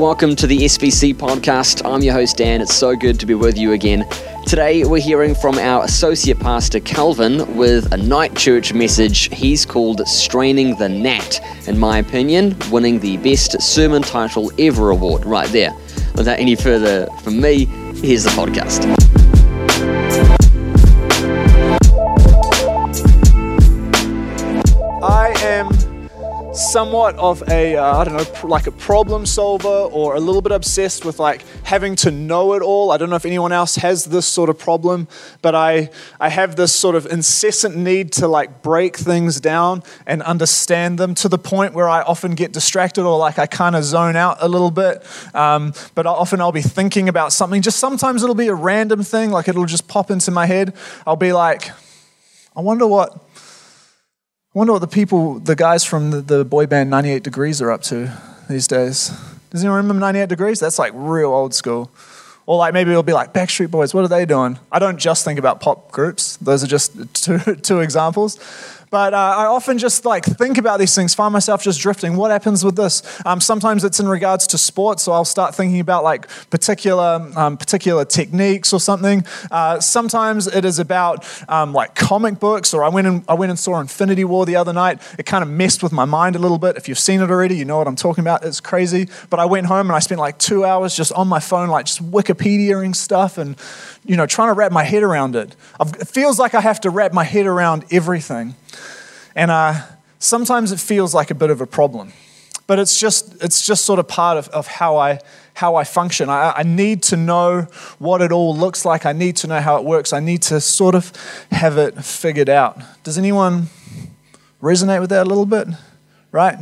welcome to the SBC podcast. I'm your host, Dan. It's so good to be with you again. Today, we're hearing from our associate pastor, Calvin, with a night church message he's called Straining the Gnat. In my opinion, winning the best sermon title ever award right there. Without any further from me, here's the podcast. Somewhat of a uh, I don't know like a problem solver or a little bit obsessed with like having to know it all. I don't know if anyone else has this sort of problem, but I I have this sort of incessant need to like break things down and understand them to the point where I often get distracted or like I kind of zone out a little bit. Um, but often I'll be thinking about something. Just sometimes it'll be a random thing, like it'll just pop into my head. I'll be like, I wonder what I wonder what the people, the guys from the, the, boy band 98 Degrees are up to these days. Does anyone remember 98 Degrees? That's like real old school. Or like maybe it'll be like Backstreet Boys, what are they doing? I don't just think about pop groups, those are just two, two examples. But uh, I often just like think about these things, find myself just drifting. What happens with this? Um, sometimes it's in regards to sports, so I'll start thinking about like particular um, particular techniques or something. Uh, sometimes it is about um, like comic books, or I went and I went and saw Infinity War the other night. It kind of messed with my mind a little bit. If you've seen it already, you know what I'm talking about. It's crazy. But I went home and I spent like two hours just on my phone, like just Wikipediaing stuff and you know trying to wrap my head around it. I've, it feels like I have to wrap my head around everything. And uh, sometimes it feels like a bit of a problem. But it's just, it's just sort of part of, of how, I, how I function. I, I need to know what it all looks like. I need to know how it works. I need to sort of have it figured out. Does anyone resonate with that a little bit? Right?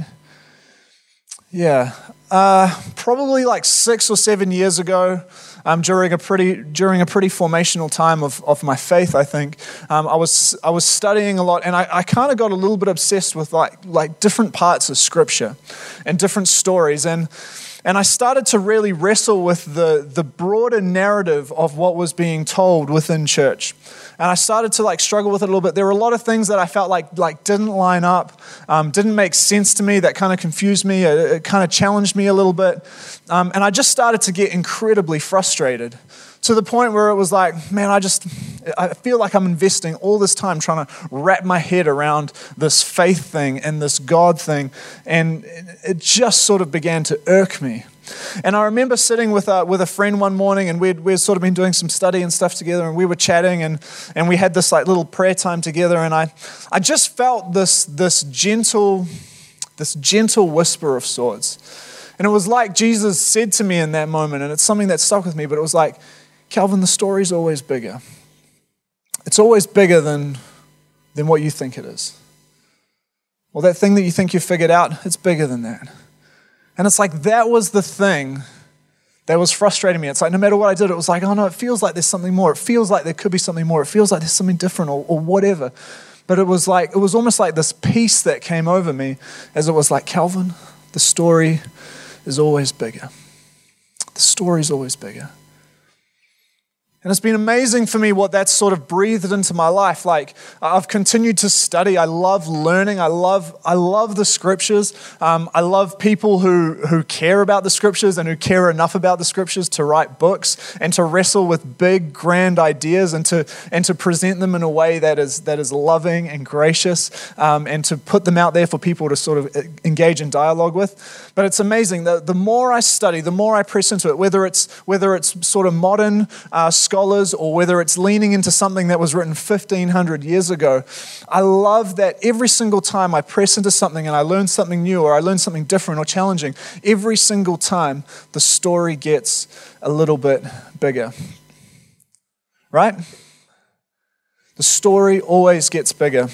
Yeah. Uh, probably like six or seven years ago, um, during a pretty during a pretty formational time of, of my faith. I think um, I was I was studying a lot, and I, I kind of got a little bit obsessed with like like different parts of Scripture and different stories, and and I started to really wrestle with the the broader narrative of what was being told within church and I started to like struggle with it a little bit. There were a lot of things that I felt like like didn't line up, um, didn't make sense to me. That kind of confused me. It, it kind of challenged me a little bit, um, and I just started to get incredibly frustrated to the point where it was like, man, I just I feel like I'm investing all this time trying to wrap my head around this faith thing and this God thing, and it just sort of began to irk me. And I remember sitting with a, with a friend one morning, and we'd, we'd sort of been doing some study and stuff together, and we were chatting, and, and we had this like little prayer time together, and I, I just felt this, this gentle, this gentle whisper of sorts. And it was like Jesus said to me in that moment, and it's something that stuck with me, but it was like, Calvin, the story's always bigger. It's always bigger than, than what you think it is. Well, that thing that you think you figured out, it's bigger than that. And it's like that was the thing that was frustrating me. It's like no matter what I did, it was like, oh no, it feels like there's something more. It feels like there could be something more. It feels like there's something different or, or whatever. But it was like, it was almost like this peace that came over me as it was like, Calvin, the story is always bigger. The story is always bigger. And it's been amazing for me what that's sort of breathed into my life. Like I've continued to study. I love learning. I love, I love the scriptures. Um, I love people who, who care about the scriptures and who care enough about the scriptures to write books and to wrestle with big, grand ideas and to, and to present them in a way that is, that is loving and gracious um, and to put them out there for people to sort of uh, engage in dialogue with. But it's amazing. The, the more I study, the more I press into it, whether it's, whether it's sort of modern uh, scholars or whether it's leaning into something that was written 1500 years ago. I love that every single time I press into something and I learn something new or I learn something different or challenging, every single time the story gets a little bit bigger. Right? The story always gets bigger.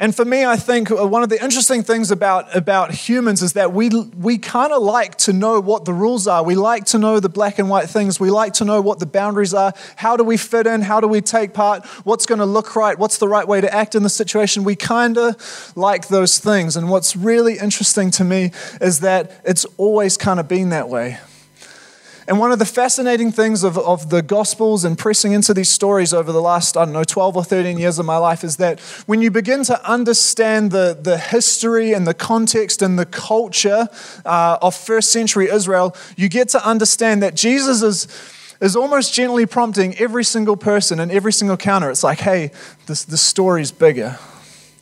And for me, I think uh, one of the interesting things about, about humans is that we, we kind of like to know what the rules are. We like to know the black and white things. We like to know what the boundaries are. How do we fit in? How do we take part? What's going to look right? What's the right way to act in the situation? We kind of like those things. And what's really interesting to me is that it's always kind of been that way. And one of the fascinating things of, of the Gospels and pressing into these stories over the last, I don't know, 12 or 13 years of my life is that when you begin to understand the, the history and the context and the culture uh, of first century Israel, you get to understand that Jesus is is almost gently prompting every single person and every single counter. It's like, hey, this, this story's bigger.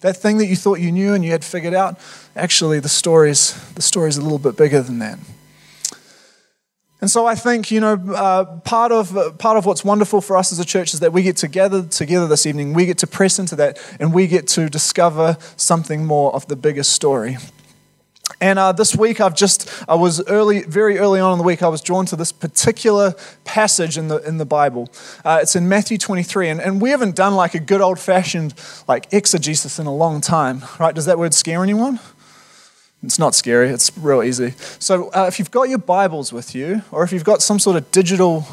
That thing that you thought you knew and you had figured out, actually, the story's, the story's a little bit bigger than that. And so I think, you know, uh, part, of, uh, part of what's wonderful for us as a church is that we get together together this evening. We get to press into that and we get to discover something more of the bigger story. And uh, this week, I've just, I was early, very early on in the week, I was drawn to this particular passage in the, in the Bible. Uh, it's in Matthew 23, and, and we haven't done like a good old fashioned like exegesis in a long time, right? Does that word scare anyone? It's not scary, it's real easy. So uh, if you've got your Bibles with you, or if you've got some sort of digital,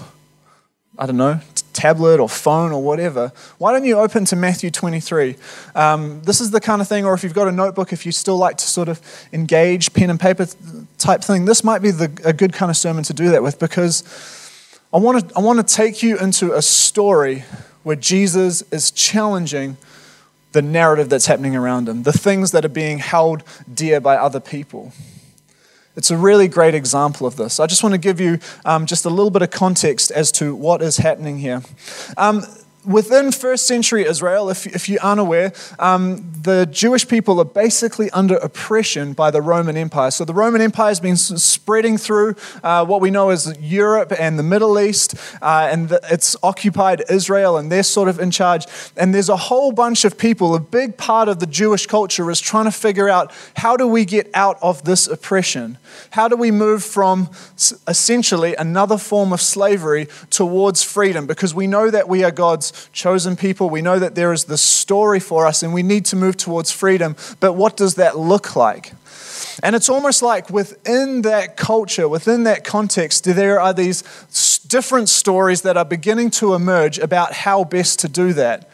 I don't know, tablet or phone or whatever, why don't you open to Matthew 23? Um, this is the kind of thing, or if you've got a notebook, if you still like to sort of engage pen and paper type thing, this might be the, a good kind of sermon to do that with because I want to I want to take you into a story where Jesus is challenging the narrative that's happening around him, the things that are being held dear by other people. It's a really great example of this. I just want to give you um, just a little bit of context as to what is happening here. Um, within first century Israel, if, if you're unaware, um, the Jewish people are basically under oppression by the Roman Empire. So the Roman Empire has been spreading through uh, what we know as Europe and the Middle East, uh, and the, it's occupied Israel, and they're sort of in charge. And there's a whole bunch of people, a big part of the Jewish culture is trying to figure out how do we get out of this oppression? How do we move from essentially another form of slavery towards freedom? Because we know that we are God's chosen people. We know that there is this story for us and we need to move towards freedom. But what does that look like? And it's almost like within that culture, within that context, there are these different stories that are beginning to emerge about how best to do that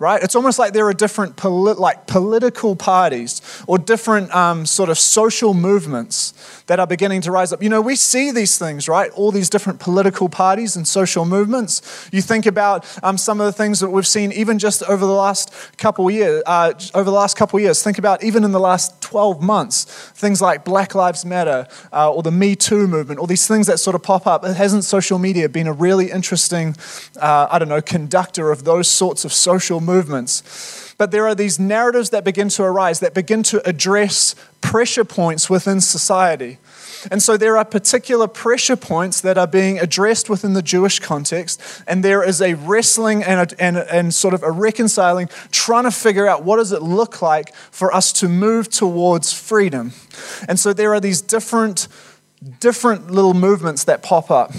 right? It's almost like there are different polit- like political parties or different um, sort of social movements that are beginning to rise up. You know, we see these things, right? All these different political parties and social movements. You think about um, some of the things that we've seen even just over the last couple years. Uh, over the last couple years, think about even in the last 12 months, things like Black Lives Matter uh, or the Me Too movement, all these things that sort of pop up. Hasn't social media been a really interesting, uh, I don't know, conductor of those sorts of social movements? But there are these narratives that begin to arise that begin to address pressure points within society. And so there are particular pressure points that are being addressed within the Jewish context, and there is a wrestling and, a, and, and sort of a reconciling, trying to figure out what does it look like for us to move towards freedom. And so there are these different, different little movements that pop up.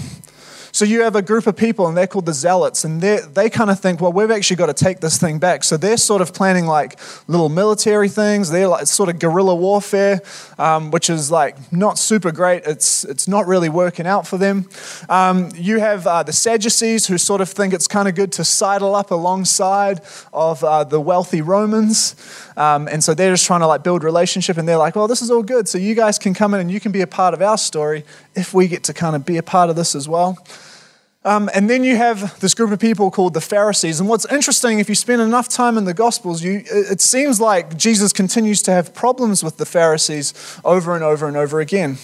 So you have a group of people, and they're called the zealots, and they kind of think, well, we've actually got to take this thing back. So they're sort of planning like little military things. They're like sort of guerrilla warfare, um, which is like not super great. It's it's not really working out for them. Um, you have uh, the Sadducees who sort of think it's kind of good to sidle up alongside of uh, the wealthy Romans, um, and so they're just trying to like build relationship. And they're like, well, this is all good. So you guys can come in and you can be a part of our story if we get to kind of be a part of this as well. Um, and then you have this group of people called the Pharisees. And what's interesting, if you spend enough time in the Gospels, you, it seems like Jesus continues to have problems with the Pharisees over and over and over again.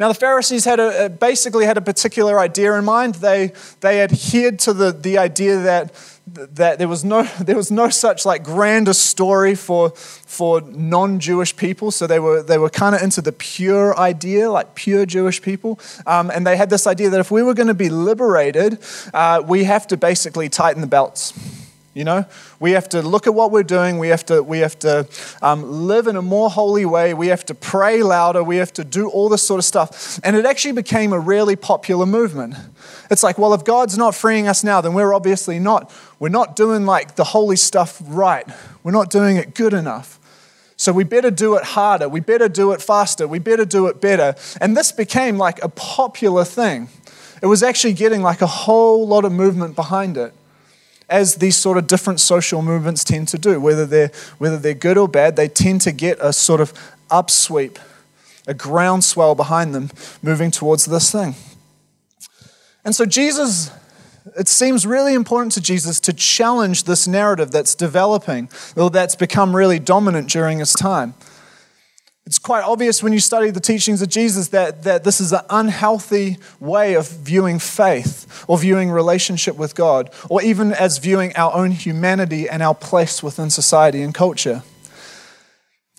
Now, the Pharisees had a, basically had a particular idea in mind. They, they adhered to the, the idea that that there was no there was no such like grander story for for non-Jewish people. So they were they were kind of into the pure idea, like pure Jewish people, um, and they had this idea that if we were going to be liberated, uh, we have to basically tighten the belts. You know, we have to look at what we're doing. We have to, we have to um, live in a more holy way. We have to pray louder. We have to do all this sort of stuff. And it actually became a really popular movement. It's like, well, if God's not freeing us now, then we're obviously not, we're not doing like the holy stuff right. We're not doing it good enough. So we better do it harder. We better do it faster. We better do it better. And this became like a popular thing. It was actually getting like a whole lot of movement behind it as these sort of different social movements tend to do. Whether they're, whether they're good or bad, they tend to get a sort of upsweep, a groundswell behind them moving towards this thing. And so, Jesus, it seems really important to Jesus to challenge this narrative that's developing, or that's become really dominant during his time. It's quite obvious when you study the teachings of Jesus that, that this is an unhealthy way of viewing faith or viewing relationship with God, or even as viewing our own humanity and our place within society and culture.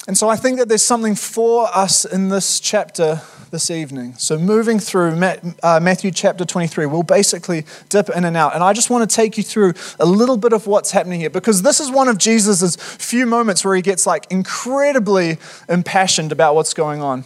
And so I think that there's something for us in this chapter this evening. So, moving through uh, Matthew chapter 23, we'll basically dip in and out. And I just want to take you through a little bit of what's happening here because this is one of Jesus' few moments where he gets like incredibly impassioned about what's going on.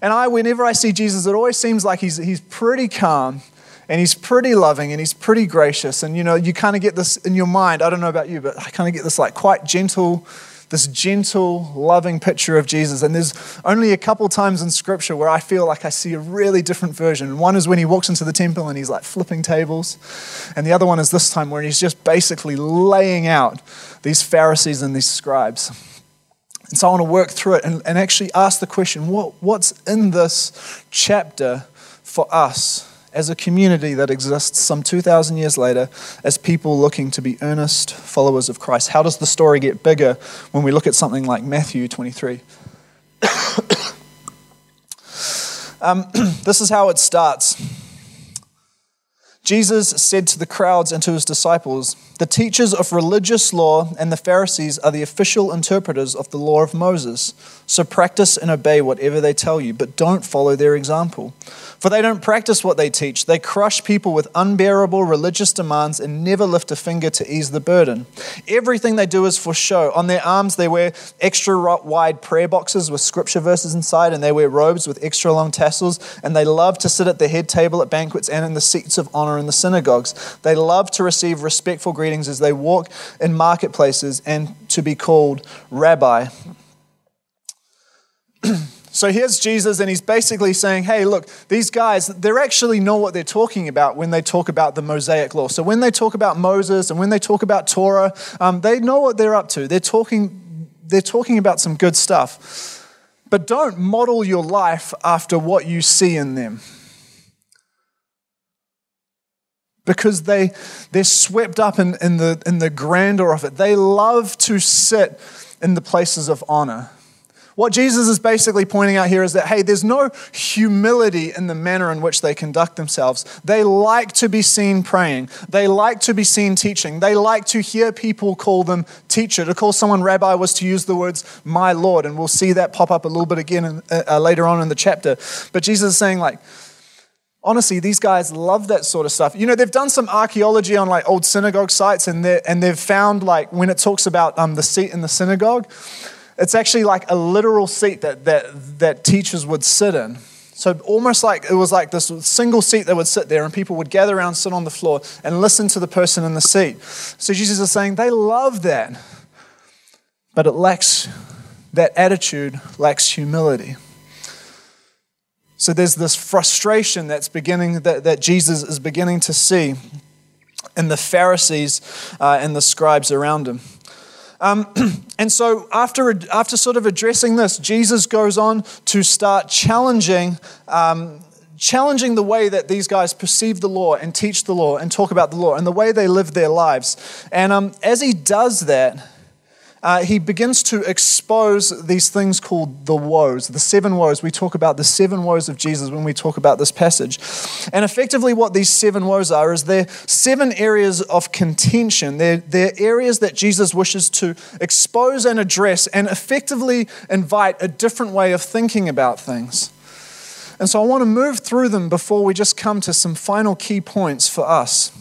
And I, whenever I see Jesus, it always seems like he's, he's pretty calm and he's pretty loving and he's pretty gracious. And you know, you kind of get this in your mind. I don't know about you, but I kind of get this like quite gentle this gentle, loving picture of Jesus. And there's only a couple times in Scripture where I feel like I see a really different version. One is when he walks into the temple and he's like flipping tables. And the other one is this time where he's just basically laying out these Pharisees and these scribes. And so I want to work through it and, and actually ask the question what, what's in this chapter for us? As a community that exists some 2,000 years later as people looking to be earnest followers of Christ. How does the story get bigger when we look at something like Matthew 23? um, this is how it starts. Jesus said to the crowds and to his disciples, The teachers of religious law and the Pharisees are the official interpreters of the law of Moses. So practice and obey whatever they tell you, but don't follow their example. For they don't practice what they teach. They crush people with unbearable religious demands and never lift a finger to ease the burden. Everything they do is for show. On their arms, they wear extra wide prayer boxes with scripture verses inside, and they wear robes with extra long tassels, and they love to sit at the head table at banquets and in the seats of honor in the synagogues. They love to receive respectful greetings as they walk in marketplaces and to be called rabbi. So here's Jesus, and he's basically saying, Hey, look, these guys, they actually know what they're talking about when they talk about the Mosaic law. So when they talk about Moses and when they talk about Torah, um, they know what they're up to. They're talking, they're talking about some good stuff. But don't model your life after what you see in them. Because they, they're swept up in, in, the, in the grandeur of it. They love to sit in the places of honor. What Jesus is basically pointing out here is that, hey, there's no humility in the manner in which they conduct themselves. They like to be seen praying, they like to be seen teaching, they like to hear people call them teacher. To call someone rabbi was to use the words my Lord, and we'll see that pop up a little bit again in, uh, later on in the chapter. But Jesus is saying, like, honestly, these guys love that sort of stuff. You know, they've done some archaeology on like old synagogue sites, and, and they've found like when it talks about um, the seat in the synagogue, it's actually like a literal seat that, that, that teachers would sit in. So almost like it was like this single seat that would sit there, and people would gather around, sit on the floor, and listen to the person in the seat. So Jesus is saying they love that, but it lacks that attitude, lacks humility. So there's this frustration that's beginning that, that Jesus is beginning to see in the Pharisees uh, and the scribes around him. Um, and so, after, after sort of addressing this, Jesus goes on to start challenging. Um, challenging the way that these guys perceive the law and teach the law and talk about the law and the way they live their lives. And um, as he does that, uh, he begins to expose these things called the woes, the seven woes. We talk about the seven woes of Jesus when we talk about this passage. And effectively, what these seven woes are is they're seven areas of contention. They're, they're areas that Jesus wishes to expose and address and effectively invite a different way of thinking about things. And so I want to move through them before we just come to some final key points for us.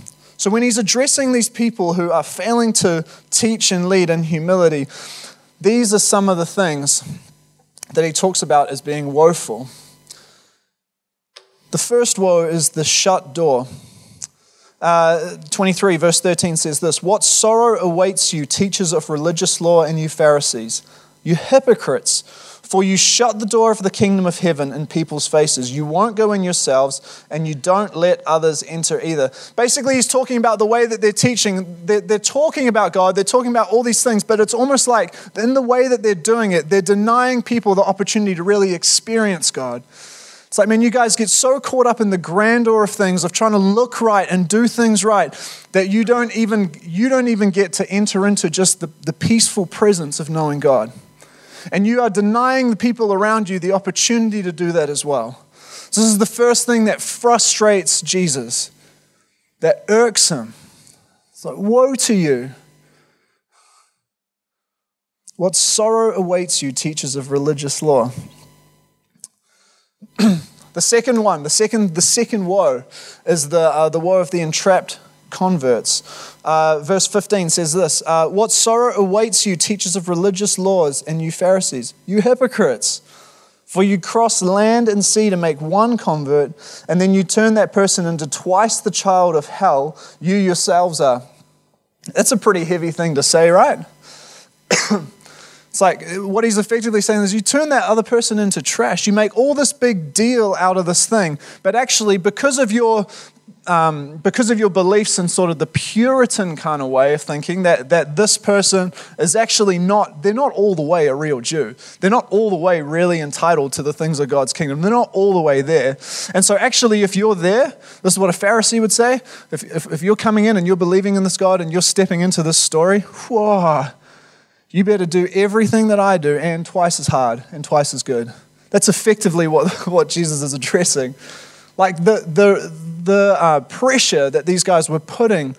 So when he's addressing these people who are failing to teach and lead in humility, these are some of the things that he talks about as being woeful. The first woe is the shut door. Uh, 23, verse 13 says this What sorrow awaits you, teachers of religious law, and you Pharisees, you hypocrites! For you shut the door of the kingdom of heaven in people's faces. You won't go in yourselves, and you don't let others enter either. Basically, he's talking about the way that they're teaching. They're, they're talking about God, they're talking about all these things, but it's almost like in the way that they're doing it, they're denying people the opportunity to really experience God It's like, man, you guys get so caught up in the grandeur of things, of trying to look right and do things right, that you don't even, you don't even get to enter into just the, the peaceful presence of knowing God. And you are denying the people around you the opportunity to do that as well. So, this is the first thing that frustrates Jesus, that irks him. It's like, woe to you. What sorrow awaits you, teachers of religious law. the second one, the second, the second woe, is the, uh, the woe of the entrapped converts. Uh, verse 15 says this uh, What sorrow awaits you, teachers of religious laws, and you Pharisees, you hypocrites! For you cross land and sea to make one convert, and then you turn that person into twice the child of hell you yourselves are. That's a pretty heavy thing to say, right? It's like what he's effectively saying is you turn that other person into trash. You make all this big deal out of this thing, but actually, because of your um, because of your beliefs and sort of the Puritan kind of way of thinking, that, that this person is actually not, they're not all the way a real Jew. They're not all the way really entitled to the things of God's kingdom. They're not all the way there. And so, actually, if you're there, this is what a Pharisee would say. If, if, if you're coming in and you're believing in this God and you're stepping into this story, whoa, you better do everything that I do and twice as hard and twice as good. That's effectively what, what Jesus is addressing. Like the, the, the uh, pressure that these guys were putting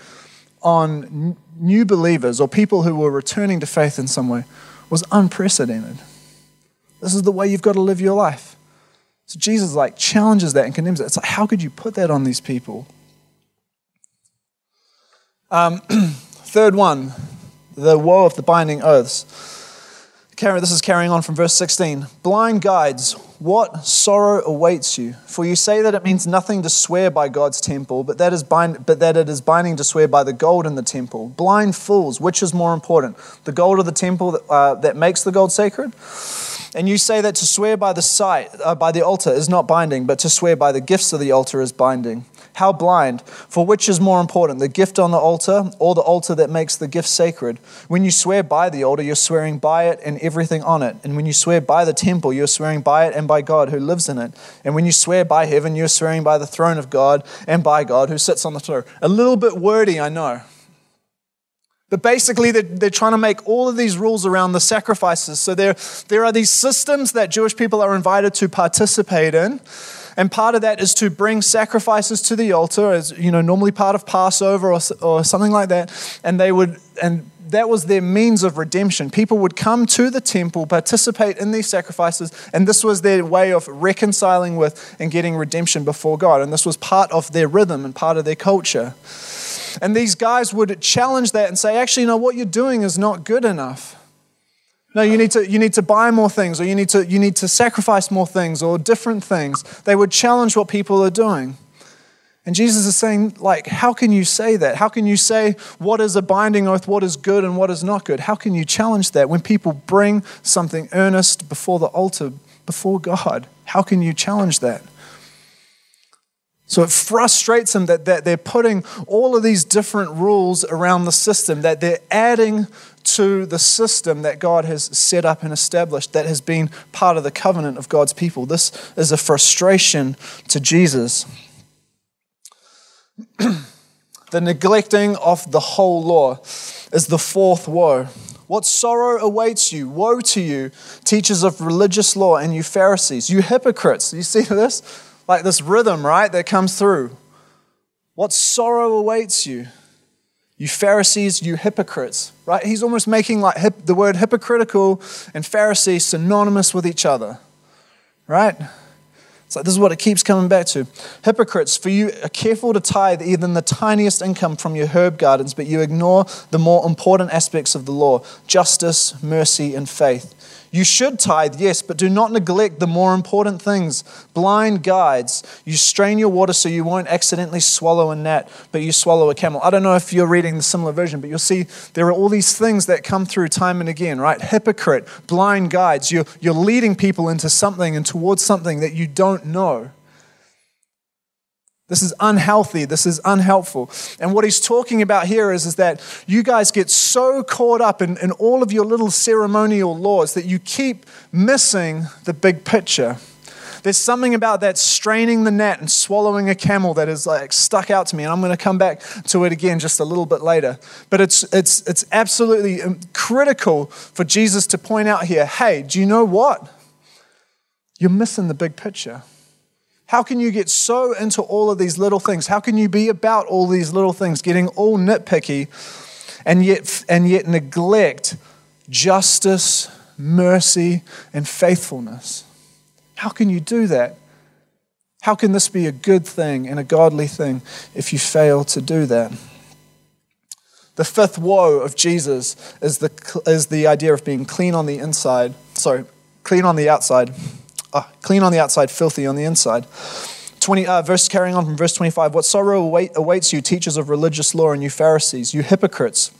on n- new believers or people who were returning to faith in some way was unprecedented. This is the way you've got to live your life. So Jesus like challenges that and condemns it. It's like, how could you put that on these people? Um, third one, the woe of the binding oaths. This is carrying on from verse 16. Blind guides, what sorrow awaits you? For you say that it means nothing to swear by God's temple, but that, is bind, but that it is binding to swear by the gold in the temple. Blind fools, which is more important, the gold of the temple that, uh, that makes the gold sacred? And you say that to swear by the site, uh, by the altar is not binding, but to swear by the gifts of the altar is binding. How blind! For which is more important, the gift on the altar or the altar that makes the gift sacred? When you swear by the altar, you're swearing by it and everything on it. And when you swear by the temple, you're swearing by it and by God who lives in it. And when you swear by heaven, you're swearing by the throne of God and by God who sits on the throne. A little bit wordy, I know. But basically, they're, trying to make all of these rules around the sacrifices. So there, there are these systems that Jewish people are invited to participate in. And part of that is to bring sacrifices to the altar, as you know, normally part of Passover or, or something like that. And they would, and that was their means of redemption. People would come to the temple, participate in these sacrifices, and this was their way of reconciling with and getting redemption before God. And this was part of their rhythm and part of their culture. And these guys would challenge that and say, actually, no, what you're doing is not good enough. No, you need to, you need to buy more things, or you need, to, you need to sacrifice more things, or different things. They would challenge what people are doing. And Jesus is saying, like, how can you say that? How can you say what is a binding oath, what is good and what is not good? How can you challenge that when people bring something earnest before the altar, before God? How can you challenge that? So it frustrates them that, that they're putting all of these different rules around the system, that they're adding to the system that God has set up and established that has been part of the covenant of God's people. This is a frustration to Jesus. the neglecting of the whole law is the fourth woe. What sorrow awaits you? Woe to you, teachers of religious law, and you Pharisees, you hypocrites. You see this? Like this rhythm, right, that comes through. What sorrow awaits you? You Pharisees, you hypocrites, right? He's almost making like hip, the word hypocritical and Pharisee synonymous with each other, right? It's like this is what it keeps coming back to. Hypocrites, for you are careful to tithe even the tiniest income from your herb gardens, but you ignore the more important aspects of the law justice, mercy, and faith. You should tithe, yes, but do not neglect the more important things. Blind guides. You strain your water so you won't accidentally swallow a gnat, but you swallow a camel. I don't know if you're reading the similar version, but you'll see there are all these things that come through time and again, right? Hypocrite, blind guides. You're, you're leading people into something and towards something that you don't know. This is unhealthy. This is unhelpful. And what he's talking about here is, is that you guys get so caught up in, in all of your little ceremonial laws that you keep missing the big picture. There's something about that straining the gnat and swallowing a camel that is like stuck out to me, and I'm going to come back to it again just a little bit later. But it's, it's, it's absolutely um, critical for Jesus to point out here hey, do you know what? You're missing the big picture. How can you get so into all of these little things? How can you be about all these little things, getting all nitpicky, and yet, and yet neglect justice, mercy, and faithfulness? How can you do that? How can this be a good thing and a godly thing if you fail to do that? The fifth woe of Jesus is the, is the idea of being clean on the inside. Sorry, clean on the outside. Uh, clean on the outside, filthy on the inside. 20, uh, verse carrying on from verse 25. What sorrow await, awaits you, teachers of religious law, and you Pharisees, you hypocrites!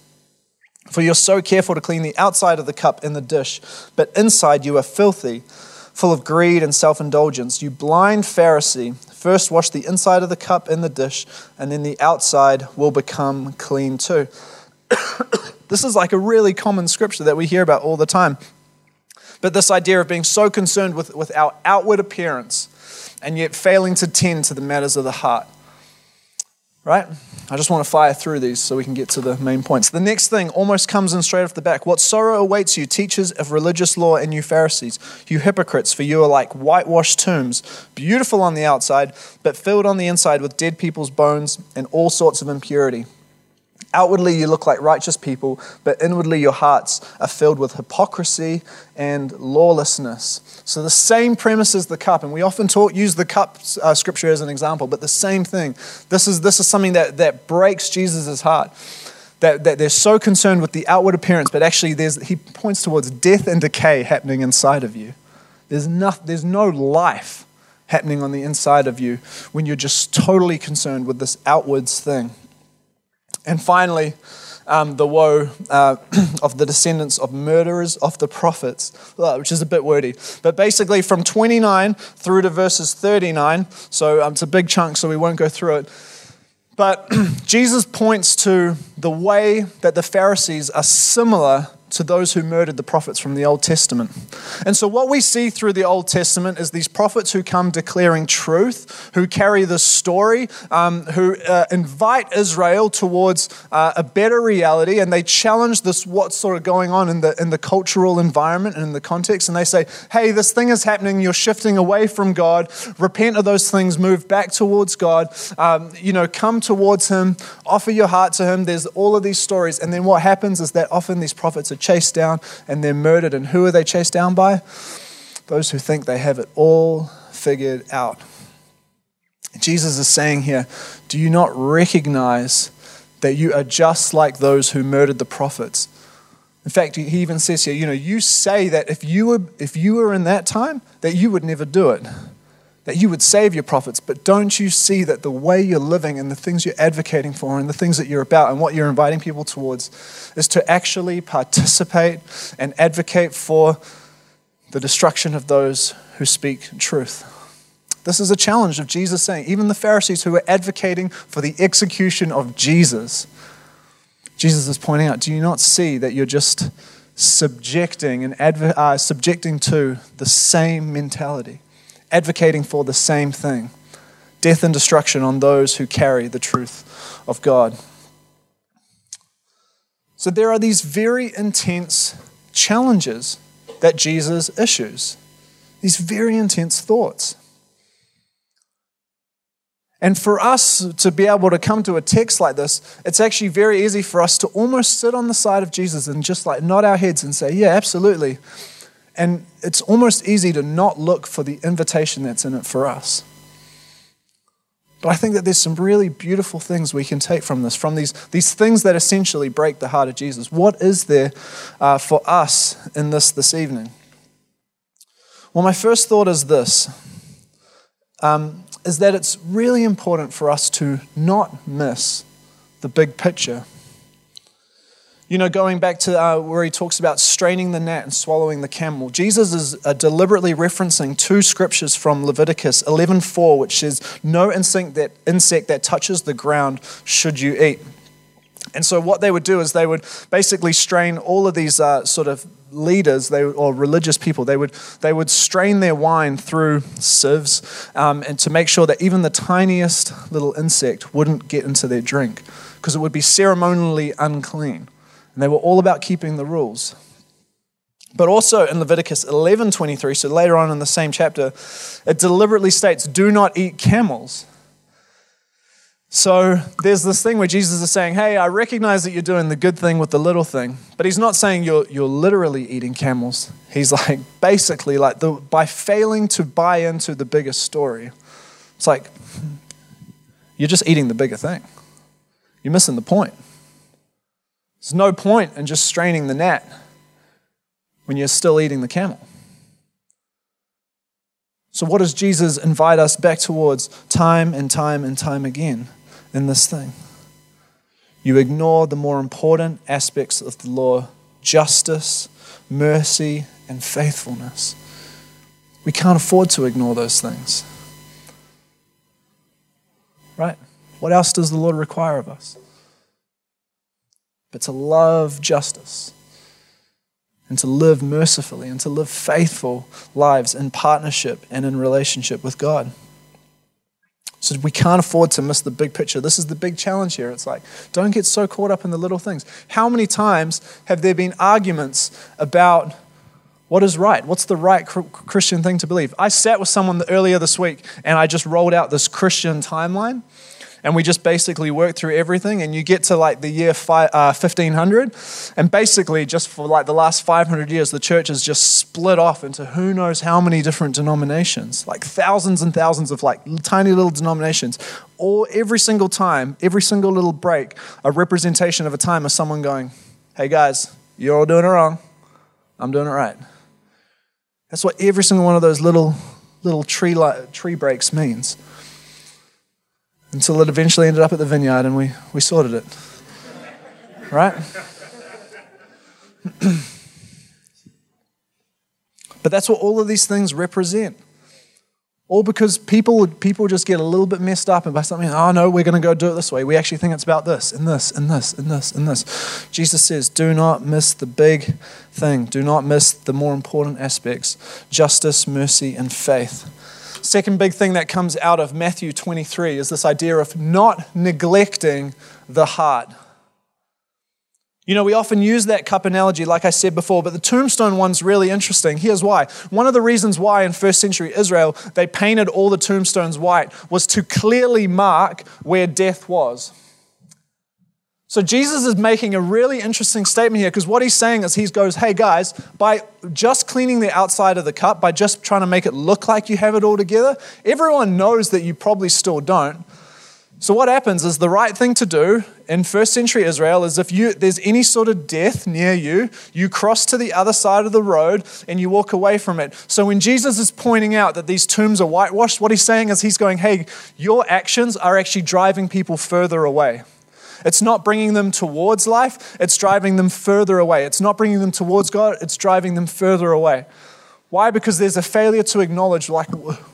For you're so careful to clean the outside of the cup and the dish, but inside you are filthy full of greed and self indulgence. You blind Pharisee, first wash the inside of the cup and the dish, and then the outside will become clean too. this is like a really common scripture that we hear about all the time. But this idea of being so concerned with, with our outward appearance and yet failing to tend to the matters of the heart. Right? I just want to fire through these so we can get to the main points. The next thing almost comes in straight off the back. What sorrow awaits you, teachers of religious law and you Pharisees, you hypocrites, for you are like whitewashed tombs, beautiful on the outside, but filled on the inside with dead people's bones and all sorts of impurity. Outwardly, you look like righteous people, but inwardly, your hearts are filled with hypocrisy and lawlessness. So, the same premise as the cup, and we often talk, use the cup uh, scripture as an example, but the same thing. This is, this is something that, that breaks Jesus' heart. That, that they're so concerned with the outward appearance, but actually, there's, he points towards death and decay happening inside of you. There's no, there's no life happening on the inside of you when you're just totally concerned with this outwards thing. And finally, um, the woe uh, of the descendants of murderers of the prophets, uh, which is a bit wordy. But basically, from 29 through to verses 39, so um, it's a big chunk, so we won't go through it. But Jesus points to the way that the Pharisees are similar to those who murdered the prophets from the Old Testament. And so, what we see through the Old Testament is these prophets who come declaring truth, who carry the story, um, who uh, invite Israel towards uh, a better reality, and they challenge this what's sort of going on in the, in the cultural environment and in the context. And they say, hey, this thing is happening, you're shifting away from God, repent of those things, move back towards God, um, you know, come towards Him, offer your heart to Him. There's all of these stories. And then what happens is that often these prophets are chased down and they're murdered. And who are they chased down by? Those who think they have it all figured out. Jesus is saying here, do you not recognize that you are just like those who murdered the prophets? In fact, he even says here, you know, you say that if you were, if you were in that time, that you would never do it that you would save your prophets, but don't you see that the way you're living and the things you're advocating for and the things that you're about and what you're inviting people towards is to actually participate and advocate for the destruction of those who speak truth? This is a challenge of Jesus saying, even the Pharisees who are advocating for the execution of Jesus, Jesus is pointing out, do you not see that you're just subjecting and uh, subjecting to the same mentality? Advocating for the same thing death and destruction on those who carry the truth of God. So there are these very intense challenges that Jesus issues, these very intense thoughts. And for us to be able to come to a text like this, it's actually very easy for us to almost sit on the side of Jesus and just like nod our heads and say, Yeah, absolutely. And it's almost easy to not look for the invitation that's in it for us. But I think that there's some really beautiful things we can take from this, from these, these things that essentially break the heart of Jesus. What is there uh, for us in this this evening? Well, my first thought is this um, is that it's really important for us to not miss the big picture you know, going back to uh, where he talks about straining the gnat and swallowing the camel, Jesus is uh, deliberately referencing two scriptures from Leviticus 11:4, which says, "No insect that insect that touches the ground should you eat." And so, what they would do is they would basically strain all of these uh, sort of leaders they, or religious people they would they would strain their wine through sieves um, and to make sure that even the tiniest little insect wouldn't get into their drink because it would be ceremonially unclean and they were all about keeping the rules but also in Leviticus 11:23, so later on in the same chapter, it deliberately states, "Do not eat camels." So there's this thing where Jesus is saying, Hey, I recognize that you're doing the good thing with the little thing, but he's not saying you're, you're literally eating camels. He's like, basically, like the, by failing to buy into the bigger story, it's like you're just eating the bigger thing. You're missing the point. There's no point in just straining the gnat when you're still eating the camel. So, what does Jesus invite us back towards time and time and time again? in this thing. You ignore the more important aspects of the law justice, mercy, and faithfulness. We can't afford to ignore those things. Right? What else does the Lord require of us? But to love justice and to live mercifully and to live faithful lives in partnership and in relationship with God. So we can't afford to miss the big picture. This is the big challenge here. It's like, don't get so caught up in the little things. How many times have there been arguments about what is right? What's the right Christian thing to believe? I sat with someone earlier this week and I just rolled out this Christian timeline and we just basically work through everything and you get to like the year uh, 1500 and basically just for like the last 500 years the church has just split off into who knows how many different denominations like thousands and thousands of like tiny little denominations. Or every single time every single little break a representation of a time of someone going hey guys you're all doing it wrong. I'm doing it right. That's what every single one of those little little tree, li- tree breaks means until it eventually ended up at the vineyard and we, we sorted it. Right? but that's what all of these things represent. All because people, people just get a little bit messed up and by something, oh no, we're going to go do it this way. We actually think it's about this and this and this and this and this. Jesus says, do not miss the big thing. Do not miss the more important aspects justice, mercy, and faith. Second big thing that comes out of Matthew 23 is this idea of not neglecting the heart. You know, we often use that cup analogy, like I said before, but the tombstone one's really interesting. Here's why. One of the reasons why in first century Israel they painted all the tombstones white was to clearly mark where death was. So Jesus is making a really interesting statement here because what he's saying is he goes, hey guys, by just cleaning the outside of the cup, by just trying to make it look like you have it all together, everyone knows that you probably still don't. So what happens is the right thing to do in first century Israel is if you there's any sort of death near you, you cross to the other side of the road and you walk away from it. So when Jesus is pointing out that these tombs are whitewashed, what he's saying is he's going, "Hey, your actions are actually driving people further away." It's not bringing them towards life, it's driving them further away. It's not bringing them towards God, it's driving them further away. Why? Because there's a failure to acknowledge like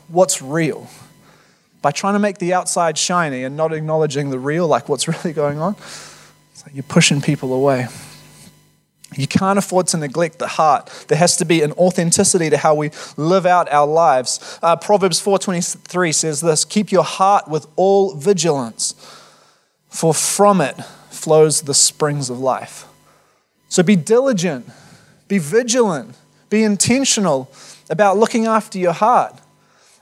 what's real. By trying to make the outside shiny and not acknowledging the real, like what's really going on, it's like you're pushing people away. You can't afford to neglect the heart. There has to be an authenticity to how we live out our lives. Uh, Proverbs 4:23 says this: "Keep your heart with all vigilance, for from it flows the springs of life. So be diligent, be vigilant, be intentional about looking after your heart,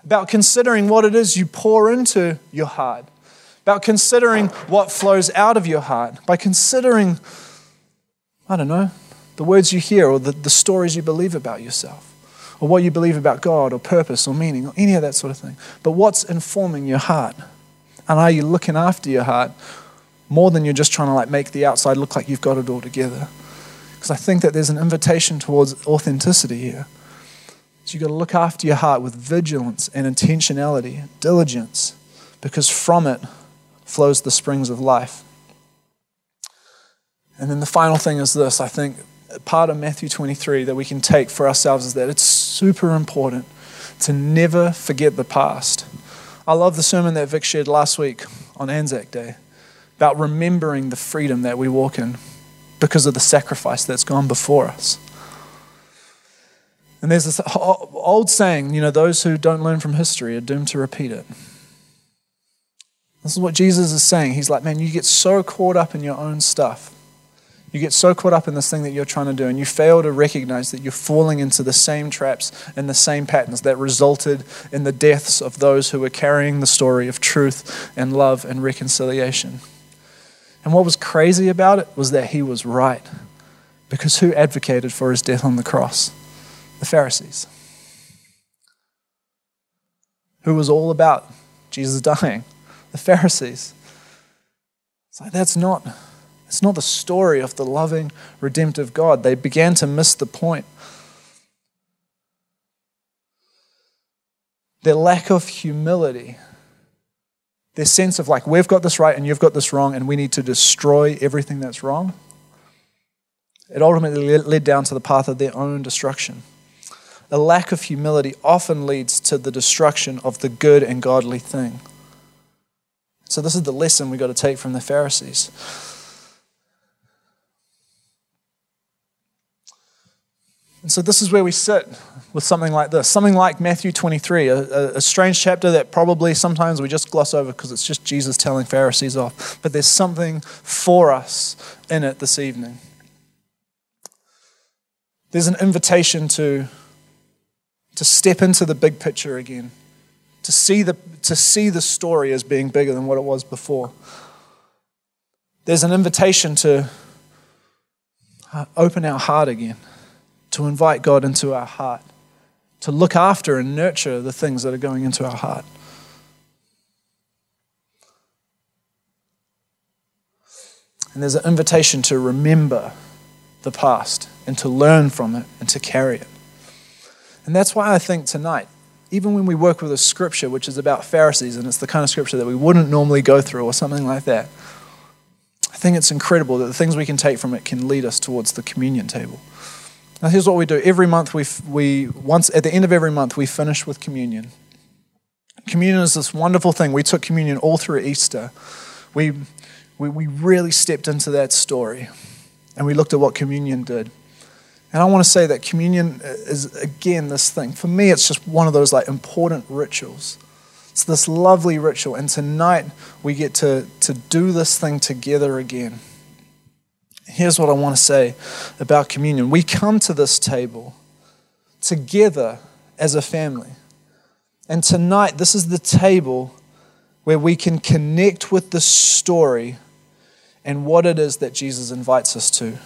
about considering what it is you pour into your heart, about considering what flows out of your heart, by considering, I don't know, the words you hear or the, the stories you believe about yourself. Or what you believe about God, or purpose, or meaning, or any of that sort of thing. But what's informing your heart? And are you looking after your heart more than you're just trying to like make the outside look like you've got it all together? Because I think that there's an invitation towards authenticity here. So you've got to look after your heart with vigilance and intentionality, diligence, because from it flows the springs of life. And then the final thing is this I think part of Matthew 23 that we can take for ourselves is that it's super important to never forget the past. I love the sermon that Vic shared last week on Anzac Day about remembering the freedom that we walk in because of the sacrifice that's gone before us. And there's this old saying, you know, those who don't learn from history are doomed to repeat it. This is what Jesus is saying. He's like, man, you get so caught up in your own stuff. You get so caught up in this thing that you're trying to do, and you fail to recognize that you're falling into the same traps and the same patterns that resulted in the deaths of those who were carrying the story of truth and love and reconciliation. And what was crazy about it was that he was right. Because who advocated for his death on the cross? The Pharisees. Who was all about Jesus dying? The Pharisees. It's like, that's not, it's not the story of the loving, redemptive God. They began to miss the point. Their lack of humility, their sense of like, we've got this right and you've got this wrong, and we need to destroy everything that's wrong, it ultimately led down to the path of their own destruction. A lack of humility often leads to the destruction of the good and godly thing. So, this is the lesson we've got to take from the Pharisees. And so, this is where we sit with something like this something like Matthew 23, a, a, strange chapter that probably sometimes we just gloss over because it's just Jesus telling Pharisees off. But there's something for us in it this evening. There's an invitation to, to step into the big picture again to see the, to see the story as being bigger than what it was before. There's an invitation to uh, open our heart again, to invite God into our heart, to look after and nurture the things that are going into our heart. And there's an invitation to remember the past and to learn from it and to carry it. And that's why I think tonight, even when we work with a scripture which is about Pharisees and it's the kind of scripture that we wouldn't normally go through or something like that, I think it's incredible that the things we can take from it can lead us towards the communion table. Now, here's what we do every month, we, we once at the end of every month, we finish with communion. Communion is this wonderful thing. We took communion all through Easter. We, we, we really stepped into that story and we looked at what communion did. And I want to say that communion uh, is, again, this thing. For me, it's just one of those like important rituals. It's this lovely ritual. And tonight, we get to, to do this thing together again. Here's what I want to say about communion we come to this table together as a family. And tonight, this is the table where we can connect with the story and what it is that Jesus invites us to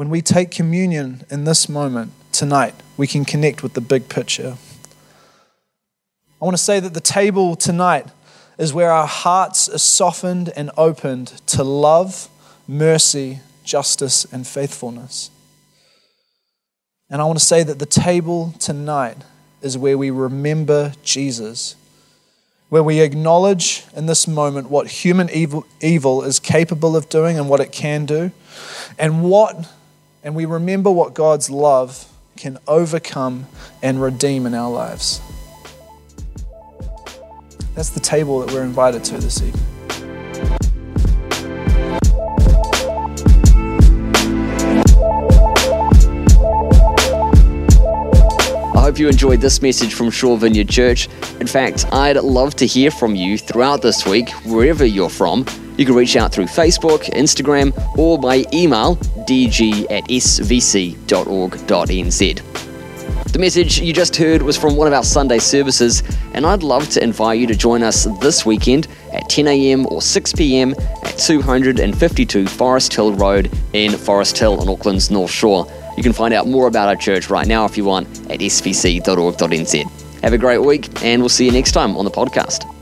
when we take communion in this moment tonight, we can connect with the big picture. I want to say that the table tonight is where our hearts are softened and opened to love, mercy, justice, and faithfulness. And I want to say that the table tonight is where we remember Jesus, where we acknowledge in this moment what human evil, evil is capable of doing and what it can do, and what and we remember what God's love can overcome and redeem in our lives. That's the table that we're invited to this evening. You enjoyed this message from Shore Vineyard Church. In fact, I'd love to hear from you throughout this week, wherever you're from. You can reach out through Facebook, Instagram, or by email dg at svc.org.nz. The message you just heard was from one of our Sunday services, and I'd love to invite you to join us this weekend at 10 a.m. or 6 p.m. at 252 Forrest Hill Road in Forrest Hill on Auckland's North Shore. You can find out more about our church right now if you want at svc.org.nz. Have a great week, and we'll see you next time on the podcast.